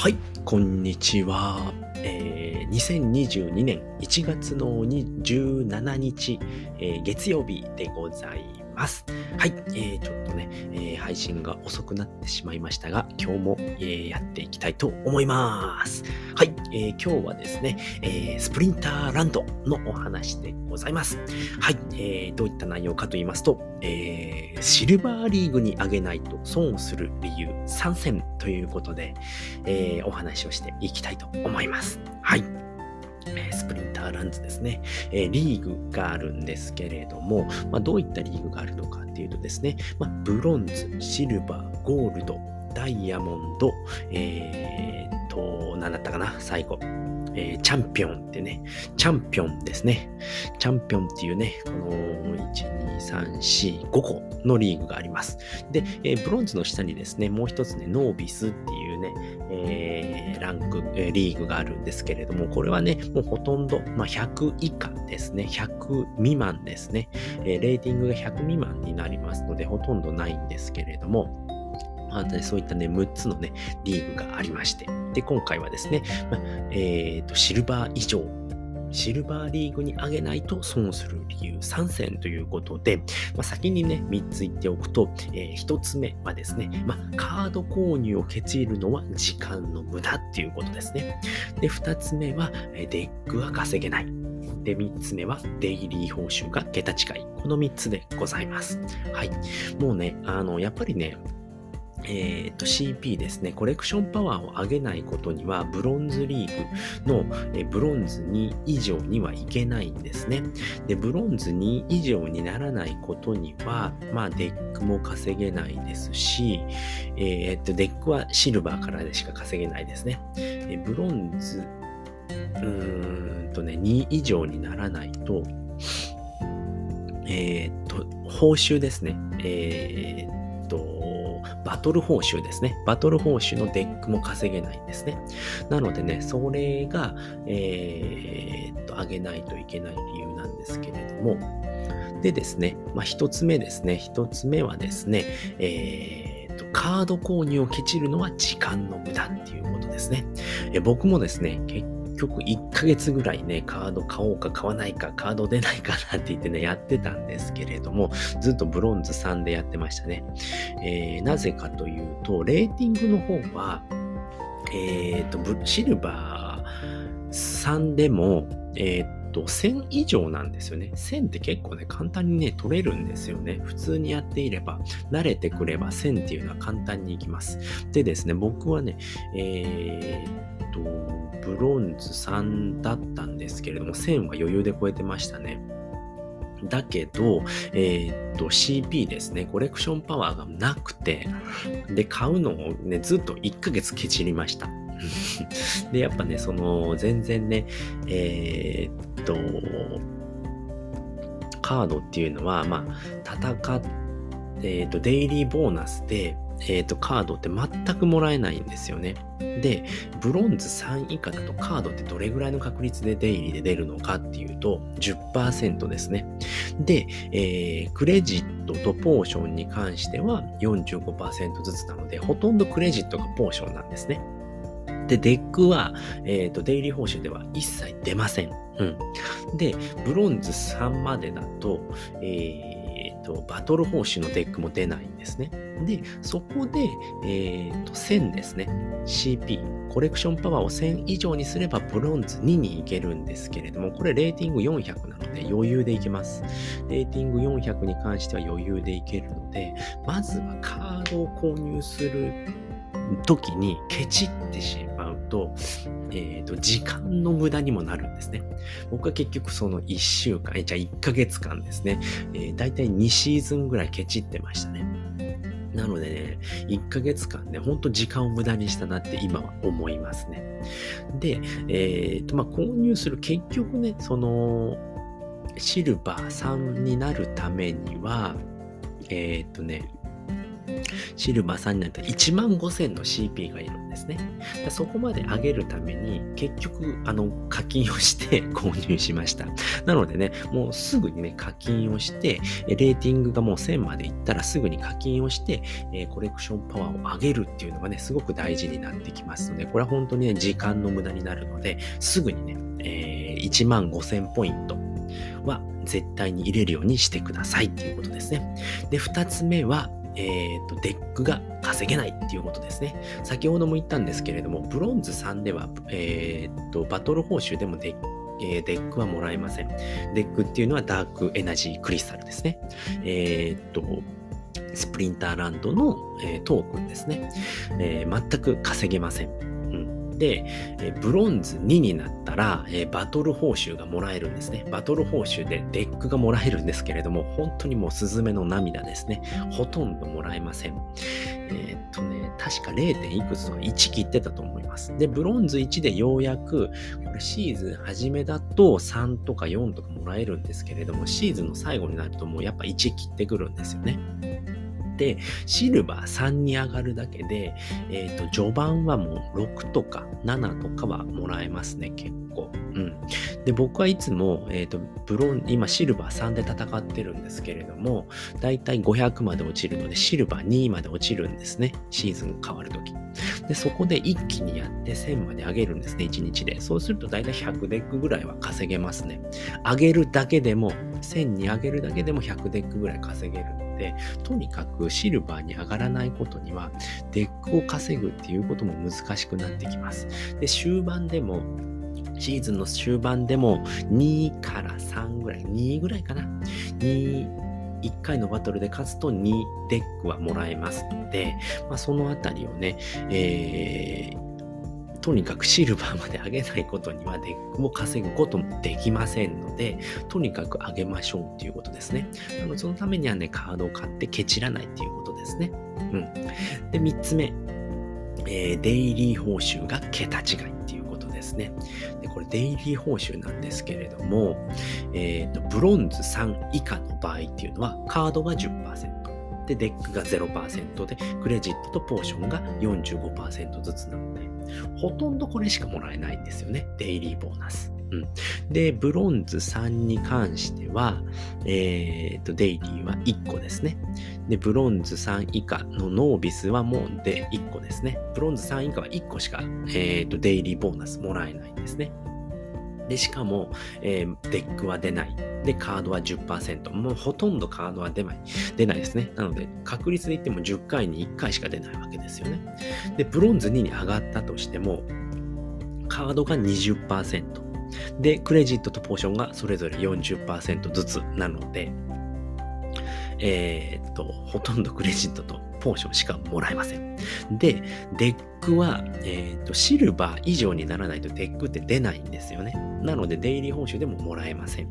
はい、こんにちは。えー、2022年1月の17日、えー、月曜日でございます。はい、えー、ちょっとね、えー、配信が遅くなってしまいましたが、今日も、えー、やっていきたいと思います。はい、えー、今日はですね、えー、スプリンターランドのお話でございます。はい、えー、どういった内容かと言いますと、えー、シルバーリーグに上げないと損をする理由3選ということで、えー、お話をしていきたいと思います。はい。ーランズですね、えリーグがあるんですけれども、まあ、どういったリーグがあるのかっていうとですね、まあ、ブロンズ、シルバー、ゴールド、ダイヤモンド、えー、っと、何だったかな、最後。えー、チャンピオンってね、チャンピオンですね。チャンピオンっていうね、この1、2、3、4、5個のリーグがあります。で、えー、ブロンズの下にですね、もう一つね、ノービスっていう、えー、ランク、え、リーグがあるんですけれども、これはね、もうほとんど、まあ、100以下ですね。100未満ですね、え。レーティングが100未満になりますので、ほとんどないんですけれども、まあ、ね、そういったね、6つのね、リーグがありまして、で、今回はですね、まあ、えっ、ー、と、シルバー以上シルバーリーグに上げないと損する理由3選ということで、まあ、先にね、3つ言っておくと、えー、1つ目はですね、まあ、カード購入をケチるのは時間の無駄っていうことですね。で、2つ目は、 DEC は稼げない。で、3つ目は、デイリー報酬が桁違い。この3つでございます。はい。もうね、あの、やっぱりね、えー、と CP ですね、コレクションパワーを上げないことには、ブロンズリーグの、えブロンズ2以上にはいけないんですね。で、ブロンズ2以上にならないことには、まあ、 DEC も稼げないですし、えー、と、 DEC はシルバーからでしか稼げないですね。えブロンズ、うーんとね、2以上にならないと、えー、と、報酬ですね。えー、と、バトル報酬ですね。バトル報酬の DEC も稼げないんですね。なのでね、それが、えー、っと、上げないといけない理由なんですけれども、でですね、まあ、一つ目ですね。一つ目はですね、えー、っと、カード購入をケチるのは時間の無駄っていうことですね。え僕もですね、結局1ヶ月ぐらいね、カード買おうか買わないか、カード出ないかなって言ってね、やってたんですけれども、ずっとブロンズ3でやってましたね。えー、なぜかというと、レーティングの方は、えっ、ー、と、シルバー3でも、えっーと、1000以上なんですよね。1000って結構ね、簡単にね、取れるんですよね。普通にやっていれば、慣れてくれば1000っていうのは簡単にいきます。でですね、僕はね、えー、っと、ブロンズ3だったんですけれども、1000は余裕で超えてましたね。だけど、えー、っと、CP ですね、コレクションパワーがなくて、で、買うのをね、ずっと1ヶ月ケチりました。で、やっぱね、その、全然ね、えー、っと、カードっていうのは、まあ、戦っえっ、と、デイリーボーナスで、えっ、ー、と、カードって全くもらえないんですよね。で、ブロンズ3以下だとカードってどれぐらいの確率でデイリーで出るのかっていうと10%ですね。で、えー、クレジットとポーションに関しては45%ずつなので、ほとんどクレジットがポーションなんですね。で、 DEC は、えっ、ー、と、デイリー報酬では一切出ません。うん。で、ブロンズ3までだと、えーと、バトル報酬の DEC も出ないんですね。で、そこで、えー、と、1000ですね。CP、コレクションパワーを1000以上にすればブロンズ2に行けるんですけれども、これレーティング400なので余裕でいけます。レーティング400に関しては余裕でいけるので、まずはカードを購入する時にケチってしまと、えっ、ー、と、時間の無駄にもなるんですね。僕は結局その1週間、えじゃあ1ヶ月間ですね、えー、だいたい2シーズンぐらいケチってましたね。なのでね、1ヶ月間ね、ほんと時間を無駄にしたなって今は思いますね。で、えっ、ー、と、まあ、購入する結局ね、その、シルバー3になるためには、えっ、ー、とね、シルバー3になると1万5000の CP がいるんですね。そこまで上げるために結局あの課金をして 購入しました。なのでね、もうすぐにね、課金をして、レーティングがもう1000までいったらすぐに課金をして、えコレクションパワーを上げるっていうのがね、すごく大事になってきますので、これは本当にね、時間の無駄になるので、すぐにね、えー、1万5000ポイントは絶対に入れるようにしてくださいっていうことですね。で、2つ目は、え、ー、と、 DEC が稼げないっていうことですね。先ほども言ったんですけれども、ブロンズ3では、えー、と、バトル報酬でもデッえ DEC はもらえません。 DEC っていうのは Dark Energy Crystal ですね。えっと、 Splinterland の、えー、トークンですね、えー、全く稼げません。で、えブロンズ2になったら、えバトル報酬がもらえるんですね。バトル報酬で DEC がもらえるんですけれども、本当にもうスズメの涙ですね。ほとんどもらえません。えー、っとね、確か 0. いくつとか1切ってたと思います。で、ブロンズ1でようやく、これシーズン初めだと3とか4とかもらえるんですけれども、シーズンの最後になるともうやっぱ1切ってくるんですよね。で、シルバー3に上がるだけで、えっ、ー、と、序盤はもう6とか7とかはもらえますね、結構。うん。で、僕はいつも、えっ、ー、と、ブロン、今シルバー3で戦ってるんですけれども、だいたい500まで落ちるので、シルバー2まで落ちるんですね。シーズン変わるとき。で、そこで一気にやって1000まで上げるんですね、1日で。そうすると大体100 DEC ぐらいは稼げますね。上げるだけでも、1000に上げるだけでも100 DEC ぐらい稼げるので、とにかくシルバーに上がらないことには、 DEC を稼ぐっていうことも難しくなってきます。で、終盤でも、シーズンの終盤でも2から3ぐらい、2ぐらいかな。2、1回のバトルで勝つと2 DEC はもらえますので、まあ、そのあたりをね、えーとにかくシルバーまで上げないことには DEC を稼ぐこともできませんので、とにかく上げましょうっていうことですね。なのそのためにはね、カードを買ってケチらないっていうことですね。うん。で、3つ目、えー、デイリー報酬が桁違いっていうことですね。これデイリー報酬なんですけれども、えっ、ー、と、ブロンズ3以下の場合っていうのは、カードが10%。で、 DECが0%で、クレジットとポーションが45%ずつなので、ほとんどこれしかもらえないんですよね。デイリーボーナス。うん、で、ブロンズ3に関しては、えっ、と、デイリーは1個ですね。で、ブロンズ3以下のノービスはもうで1個ですね。ブロンズ3以下は1個しか、えっ、と、デイリーボーナスもらえないんですね。で、しかも、えー、 DECは出ない。で、カードは10%。もうほとんどカードは出ない。出ないですね。なので、確率で言っても10回に1回しか出ないわけですよね。で、ブロンズ2に上がったとしても、カードが20%。で、クレジットとポーションがそれぞれ40%ずつなので、えー、っと、ほとんどクレジットとポーションしかもらえません。で、 DECは、えーと、シルバー以上にならないと DECって出ないんですよね。なので、デイリー報酬でももらえません。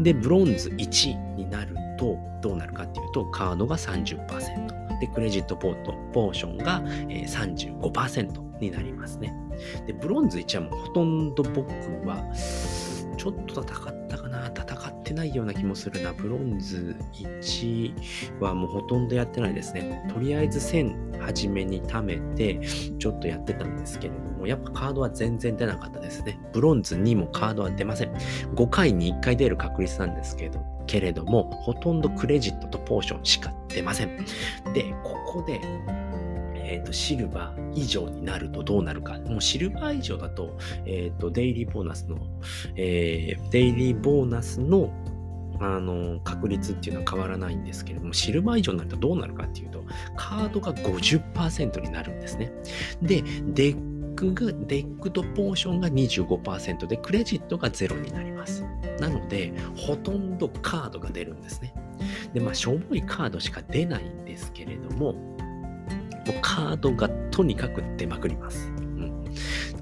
で、ブロンズ1になると、どうなるかっていうと、カードが30%。で、クレジットポート、ポーションが、え、35%になりますね。で、ブロンズ1はもうほとんど僕は、ちょっと戦ったかな戦ってないような気もするな。ブロンズ1はもうほとんどやってないですね。とりあえず1000初めに貯めて、ちょっとやってたんですけれども、やっぱカードは全然出なかったですね。ブロンズ2もカードは出ません。5回に1回出る確率なんですけど、けれども、ほとんどクレジットとポーションしか出ません。で、ここで、えーと、シルバー以上になるとどうなるか。もうシルバー以上だと、えっ、ー、と、デイリーボーナスの、えー、デイリーボーナスのあの確率っていうのは変わらないんですけれども、シルバー以上になるとどうなるかっていうと、カードが50%になるんですね。で、 DECが、 DECとポーションが25%で、クレジットが0になります。なので、ほとんどカードが出るんですね。で、まあ、しょぼいカードしか出ないんですけれども、もうカードがとにかく出まくります。うん、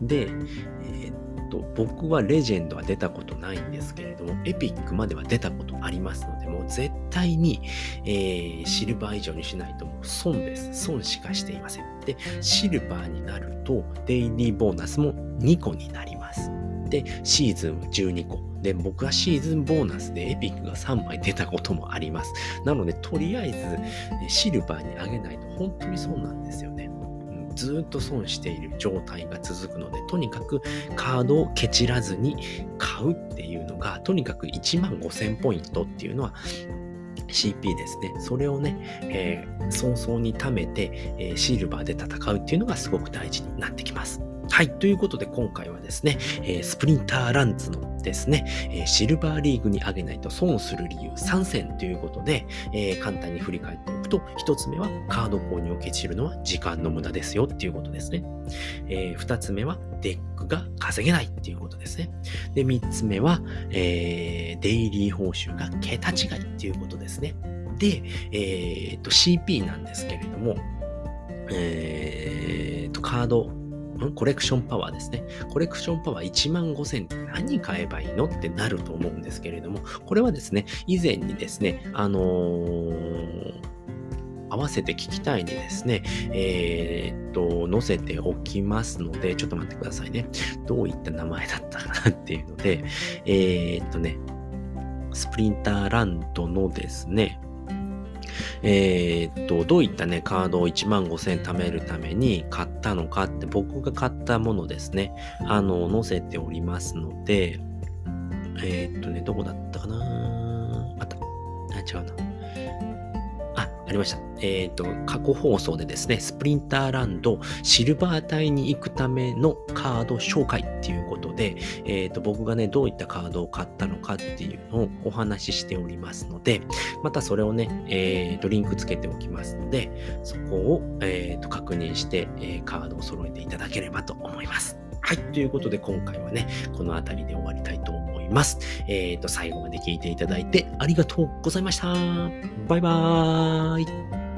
で、えー、っと、僕はレジェンドは出たことないんですけれども、エピックまでは出たことありますので、もう絶対に、えー、シルバー以上にしないともう損です。損しかしていません。で、シルバーになると、デイリーボーナスも2個になります。で、シーズン12個。で、僕はシーズンボーナスでエピックが3枚出たこともあります。なので、とりあえずシルバーに上げないと本当にそうなんですよね。ずっと損している状態が続くので、とにかくカードをケチらずに買うっていうのが、とにかく1万5000ポイントっていうのは CP ですね。それをね、えー、早々に貯めて、えー、シルバーで戦うっていうのがすごく大事になってきます。はい。ということで今回はですね、えー、スプリンターランツのですね、えー、シルバーリーグに上げないと損する理由3選ということで、えー、簡単に振り返っておくと、1つ目はカード購入をケチるのは時間の無駄ですよっていうことですね。え、2つ目は DECが稼げないっていうことですね。で、3つ目は、え、デイリー報酬が桁違いっていうことですね。で、えー、と CP なんですけれども、えー、とカードコレクションパワーですね。コレクションパワー1万5000って何買えばいいのってなると思うんですけれども、これはですね、以前にですね、あのー、合わせて聞きたいにですね、えー、っと、載せておきますので、ちょっと待ってくださいね。どういった名前だったかなっていうので、えー、っとね、スプリンターランドのですね、えー、っと、どういったね、カードを1万5000貯めるために買ったのかって僕が買ったものですね、あの、載せておりますので、えー、っとね、どこだったかなあった。あ、違うな。ありました。えっ、ー、と、過去放送でですね、スプリンターランドシルバー隊に行くためのカード紹介っていうことで、えっ、ー、と、僕がね、どういったカードを買ったのかっていうのをお話ししておりますので、またそれをね、えっ、ー、と、リンクつけておきますので、そこを、えっ、と、確認して、えカードを揃えていただければと思います。はい。ということで、今回はね、この辺りで終わりたいと思いますいます。えっ、ー、と、最後まで聞いていただいてありがとうございました。バイバーイ。